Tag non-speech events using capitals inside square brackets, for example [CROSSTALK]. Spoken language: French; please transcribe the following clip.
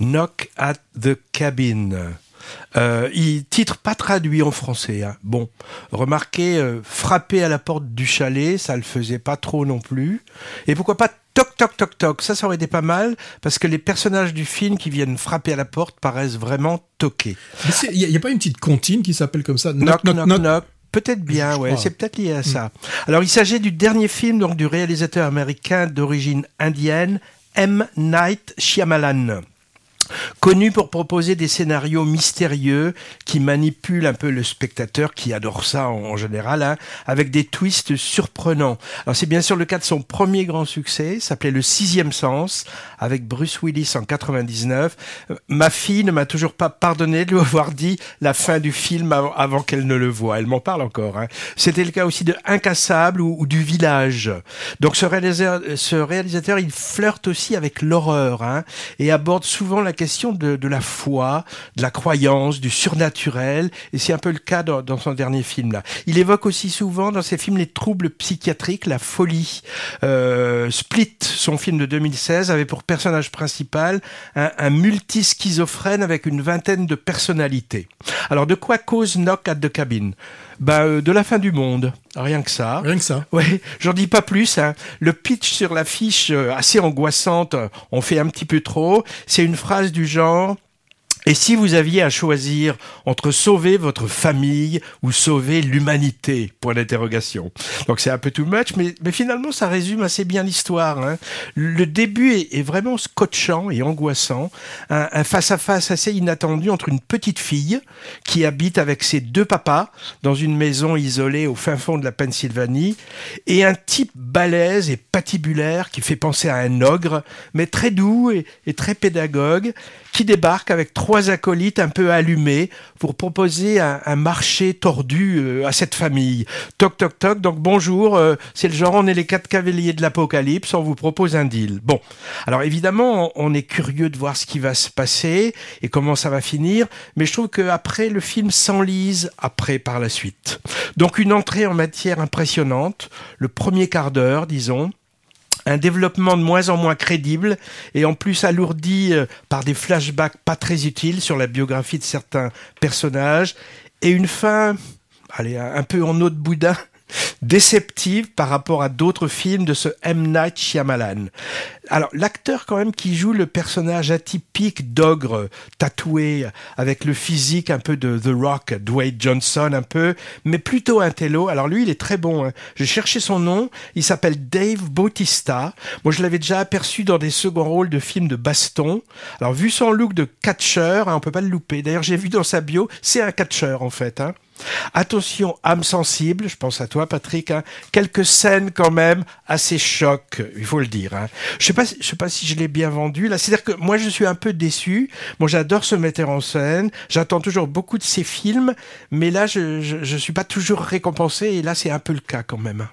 Knock at the Cabin. Euh, il titre pas traduit en français. Hein. Bon, remarquez, euh, frapper à la porte du chalet, ça le faisait pas trop non plus. Et pourquoi pas toc toc toc toc? Ça, ça aurait été pas mal parce que les personnages du film qui viennent frapper à la porte paraissent vraiment toqués. Il n'y a, pas une petite comptine qui s'appelle comme ça? Knock knock knock. knock. Peut-être bien, ouais, c'est peut-être lié à ça. Mm. Alors, il s'agit du dernier film donc du réalisateur américain d'origine indienne, M. Night Shyamalan connu pour proposer des scénarios mystérieux qui manipulent un peu le spectateur, qui adore ça en, général, hein, avec des twists surprenants. Alors c'est bien sûr le cas de son premier grand succès, s'appelait Le Sixième Sens, avec Bruce Willis en 99. Ma fille ne m'a toujours pas pardonné de lui avoir dit la fin du film avant, qu'elle ne le voie. Elle m'en parle encore. Hein. C'était le cas aussi de Incassable ou, du Village. Donc ce réalisateur, ce réalisateur, il flirte aussi avec l'horreur hein, et aborde souvent la question de, la foi, de la croyance, du surnaturel, et c'est un peu le cas dans, son dernier film là. Il évoque aussi souvent dans ses films les troubles psychiatriques, la folie. Euh, Split, son film de 2016, avait pour personnage principal un, un multi-schizophrène avec une vingtaine de personnalités. Alors de quoi cause Knock at the Cabin? Bah, euh, de la fin du monde. Rien que ça. Rien que ça. Ouais, j'en dis pas plus. Hein. Le pitch sur l'affiche, euh, assez angoissante, on fait un petit peu trop. C'est une phrase du genre et si vous aviez à choisir entre sauver votre famille ou sauver l'humanité? Point d'interrogation. Donc c'est un peu too much, mais, mais finalement ça résume assez bien l'histoire. Hein. Le début est, vraiment scotchant et angoissant. Un face-à-face assez inattendu entre une petite fille qui habite avec ses deux papas dans une maison isolée au fin fond de la Pennsylvanie et un type balèze et patibulaire qui fait penser à un ogre, mais très doux et très pédagogue, qui débarque avec trois acolytes un peu allumés pour proposer un, marché tordu euh, à cette famille. Toc toc toc, donc bonjour, euh, c'est le genre on est les quatre cavaliers de l'apocalypse, on vous propose un deal. Bon, alors évidemment on est curieux de voir ce qui va se passer et comment ça va finir, mais je trouve qu'après le film s'enlise après par la suite. Donc une entrée en matière impressionnante, le premier quart d'heure disons, un développement de moins en moins crédible et en plus alourdi euh, par des flashbacks pas très utiles sur la biographie de certains personnages et une fin, allez, un peu en eau de boudin [LAUGHS] déceptive par rapport à d'autres films de ce M. Night Shyamalan. Alors, l'acteur quand même qui joue le personnage atypique d'ogre tatoué avec le physique un peu de The Rock, Dwayne Johnson un peu, mais plutôt un télo. Alors lui, il est très bon. Hein. J'ai cherché son nom. Il s'appelle Dave Bautista. Moi, je l'avais déjà aperçu dans des seconds rôles de films de baston. Alors, vu son look de catcheur, hein, on peut pas le louper. D'ailleurs, j'ai vu dans sa bio, c'est un catcheur en fait. Hein. Attention, âme sensible, je pense à toi Patrick, hein. quelques scènes quand même assez choc, il faut le dire. Hein. Je pas, je sais pas si je l'ai bien vendu là. C'est-à-dire que moi je suis un peu déçu. Moi j'adore ce metteur en scène, j'attends toujours beaucoup de ses films, mais là je, je, je suis pas toujours récompensé et là c'est un peu le cas quand même.